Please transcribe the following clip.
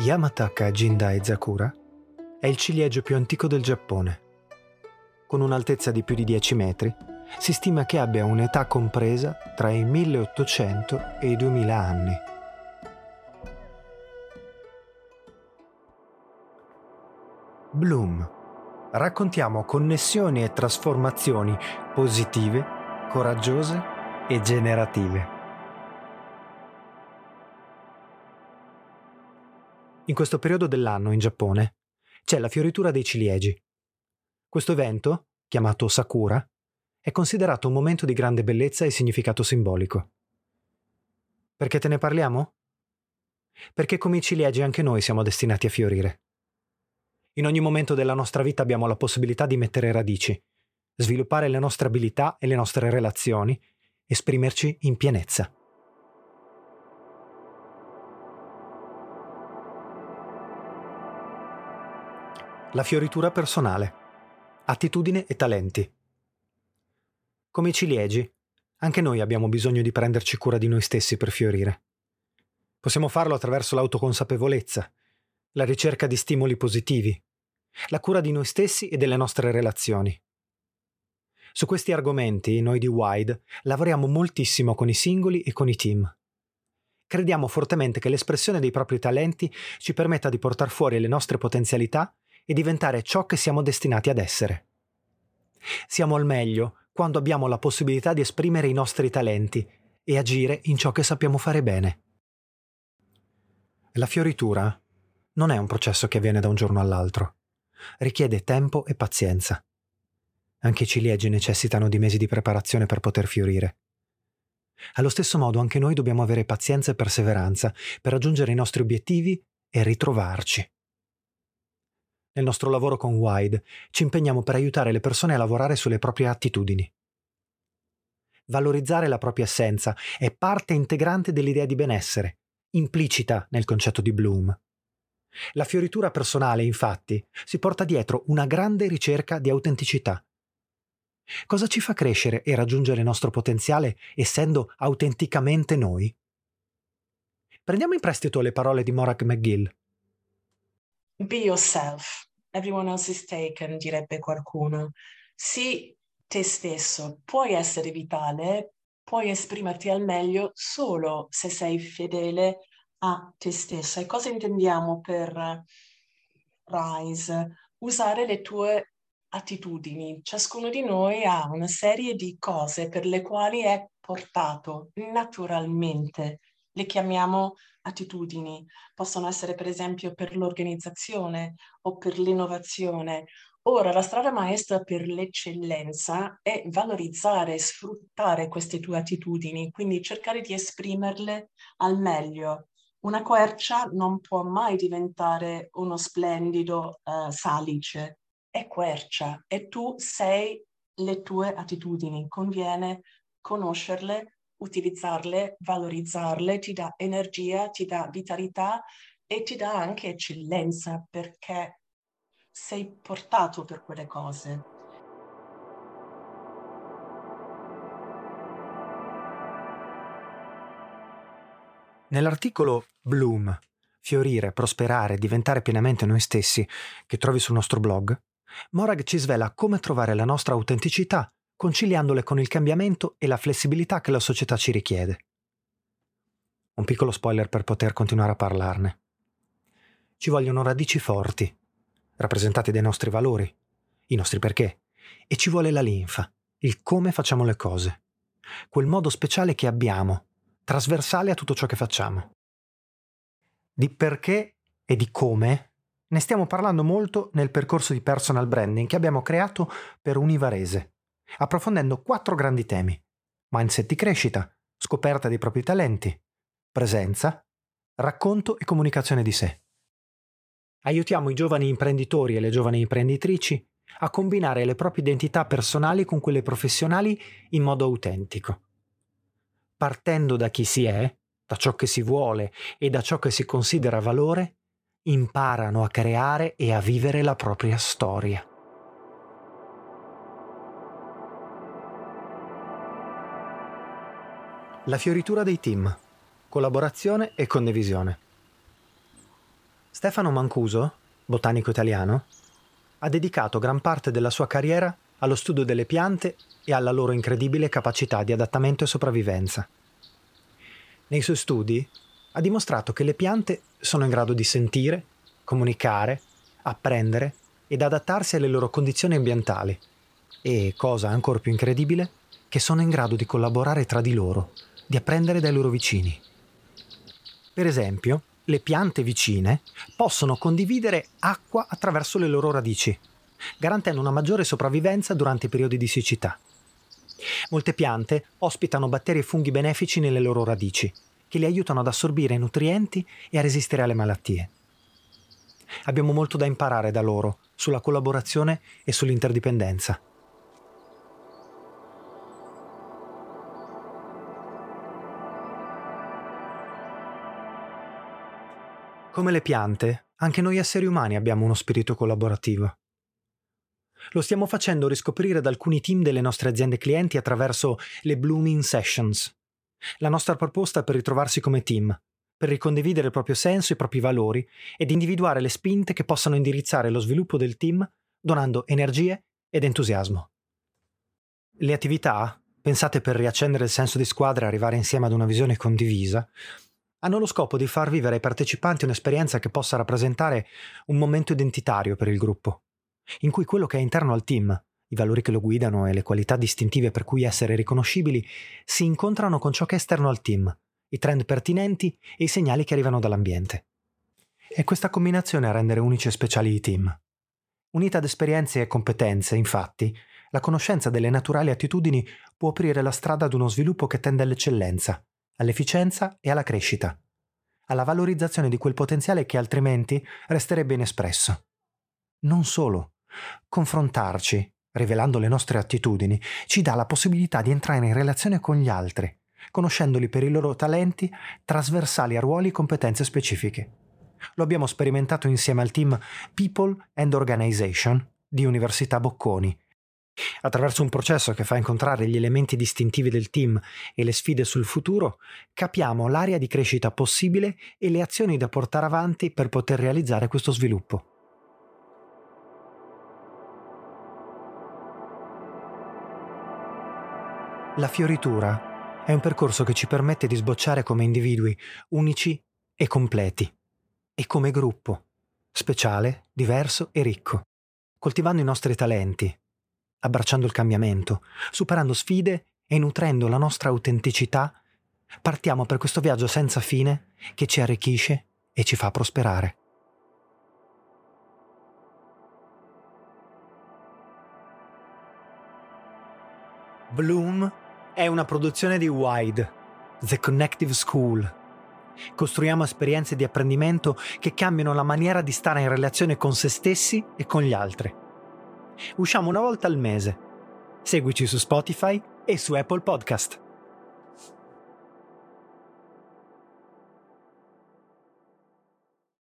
Yamataka Jindai Zakura è il ciliegio più antico del Giappone. Con un'altezza di più di 10 metri, si stima che abbia un'età compresa tra i 1800 e i 2000 anni. Bloom. Raccontiamo connessioni e trasformazioni positive, coraggiose e generative. In questo periodo dell'anno in Giappone c'è la fioritura dei ciliegi. Questo evento, chiamato Sakura, è considerato un momento di grande bellezza e significato simbolico. Perché te ne parliamo? Perché come i ciliegi anche noi siamo destinati a fiorire. In ogni momento della nostra vita abbiamo la possibilità di mettere radici, sviluppare le nostre abilità e le nostre relazioni, esprimerci in pienezza. La fioritura personale. Attitudine e talenti. Come i ciliegi, anche noi abbiamo bisogno di prenderci cura di noi stessi per fiorire. Possiamo farlo attraverso l'autoconsapevolezza, la ricerca di stimoli positivi, la cura di noi stessi e delle nostre relazioni. Su questi argomenti, noi di Wide lavoriamo moltissimo con i singoli e con i team. Crediamo fortemente che l'espressione dei propri talenti ci permetta di portare fuori le nostre potenzialità e diventare ciò che siamo destinati ad essere. Siamo al meglio quando abbiamo la possibilità di esprimere i nostri talenti e agire in ciò che sappiamo fare bene. La fioritura non è un processo che avviene da un giorno all'altro. Richiede tempo e pazienza. Anche i ciliegi necessitano di mesi di preparazione per poter fiorire. Allo stesso modo anche noi dobbiamo avere pazienza e perseveranza per raggiungere i nostri obiettivi e ritrovarci. Nel nostro lavoro con Wide ci impegniamo per aiutare le persone a lavorare sulle proprie attitudini. Valorizzare la propria essenza è parte integrante dell'idea di benessere, implicita nel concetto di Bloom. La fioritura personale, infatti, si porta dietro una grande ricerca di autenticità. Cosa ci fa crescere e raggiungere il nostro potenziale essendo autenticamente noi? Prendiamo in prestito le parole di Morag McGill. Be yourself everyone else is taken, direbbe qualcuno. Sii te stesso, puoi essere vitale, puoi esprimerti al meglio solo se sei fedele a te stessa. E cosa intendiamo per Rise? Usare le tue attitudini. Ciascuno di noi ha una serie di cose per le quali è portato naturalmente. Le chiamiamo attitudini. Possono essere per esempio per l'organizzazione o per l'innovazione. Ora, la strada maestra per l'eccellenza è valorizzare, sfruttare queste tue attitudini, quindi cercare di esprimerle al meglio. Una quercia non può mai diventare uno splendido uh, salice, è quercia e tu sei le tue attitudini, conviene conoscerle, utilizzarle, valorizzarle, ti dà energia, ti dà vitalità e ti dà anche eccellenza perché sei portato per quelle cose. Nell'articolo Bloom, fiorire, prosperare, diventare pienamente noi stessi, che trovi sul nostro blog, Morag ci svela come trovare la nostra autenticità conciliandole con il cambiamento e la flessibilità che la società ci richiede. Un piccolo spoiler per poter continuare a parlarne. Ci vogliono radici forti, rappresentate dai nostri valori, i nostri perché, e ci vuole la linfa, il come facciamo le cose, quel modo speciale che abbiamo, trasversale a tutto ciò che facciamo. Di perché e di come ne stiamo parlando molto nel percorso di personal branding che abbiamo creato per Univarese approfondendo quattro grandi temi. Mindset di crescita, scoperta dei propri talenti, presenza, racconto e comunicazione di sé. Aiutiamo i giovani imprenditori e le giovani imprenditrici a combinare le proprie identità personali con quelle professionali in modo autentico. Partendo da chi si è, da ciò che si vuole e da ciò che si considera valore, imparano a creare e a vivere la propria storia. La fioritura dei team. Collaborazione e condivisione. Stefano Mancuso, botanico italiano, ha dedicato gran parte della sua carriera allo studio delle piante e alla loro incredibile capacità di adattamento e sopravvivenza. Nei suoi studi ha dimostrato che le piante sono in grado di sentire, comunicare, apprendere ed adattarsi alle loro condizioni ambientali e, cosa ancora più incredibile, che sono in grado di collaborare tra di loro, di apprendere dai loro vicini. Per esempio, le piante vicine possono condividere acqua attraverso le loro radici, garantendo una maggiore sopravvivenza durante i periodi di siccità. Molte piante ospitano batteri e funghi benefici nelle loro radici, che li aiutano ad assorbire nutrienti e a resistere alle malattie. Abbiamo molto da imparare da loro sulla collaborazione e sull'interdipendenza. Come le piante, anche noi esseri umani abbiamo uno spirito collaborativo. Lo stiamo facendo riscoprire ad alcuni team delle nostre aziende clienti attraverso le Blooming Sessions. La nostra proposta per ritrovarsi come team, per ricondividere il proprio senso, i propri valori ed individuare le spinte che possano indirizzare lo sviluppo del team donando energie ed entusiasmo. Le attività, pensate per riaccendere il senso di squadra e arrivare insieme ad una visione condivisa, hanno lo scopo di far vivere ai partecipanti un'esperienza che possa rappresentare un momento identitario per il gruppo in cui quello che è interno al team, i valori che lo guidano e le qualità distintive per cui essere riconoscibili, si incontrano con ciò che è esterno al team, i trend pertinenti e i segnali che arrivano dall'ambiente. È questa combinazione a rendere unici e speciali i team. Unita ad esperienze e competenze, infatti, la conoscenza delle naturali attitudini può aprire la strada ad uno sviluppo che tende all'eccellenza, all'efficienza e alla crescita, alla valorizzazione di quel potenziale che altrimenti resterebbe inespresso. Non solo, Confrontarci, rivelando le nostre attitudini, ci dà la possibilità di entrare in relazione con gli altri, conoscendoli per i loro talenti trasversali a ruoli e competenze specifiche. Lo abbiamo sperimentato insieme al team People and Organization di Università Bocconi. Attraverso un processo che fa incontrare gli elementi distintivi del team e le sfide sul futuro, capiamo l'area di crescita possibile e le azioni da portare avanti per poter realizzare questo sviluppo. La fioritura è un percorso che ci permette di sbocciare come individui unici e completi, e come gruppo, speciale, diverso e ricco, coltivando i nostri talenti, abbracciando il cambiamento, superando sfide e nutrendo la nostra autenticità, partiamo per questo viaggio senza fine che ci arricchisce e ci fa prosperare. Bloom è una produzione di Wide, The Connective School. Costruiamo esperienze di apprendimento che cambiano la maniera di stare in relazione con se stessi e con gli altri. Usciamo una volta al mese. Seguici su Spotify e su Apple Podcast.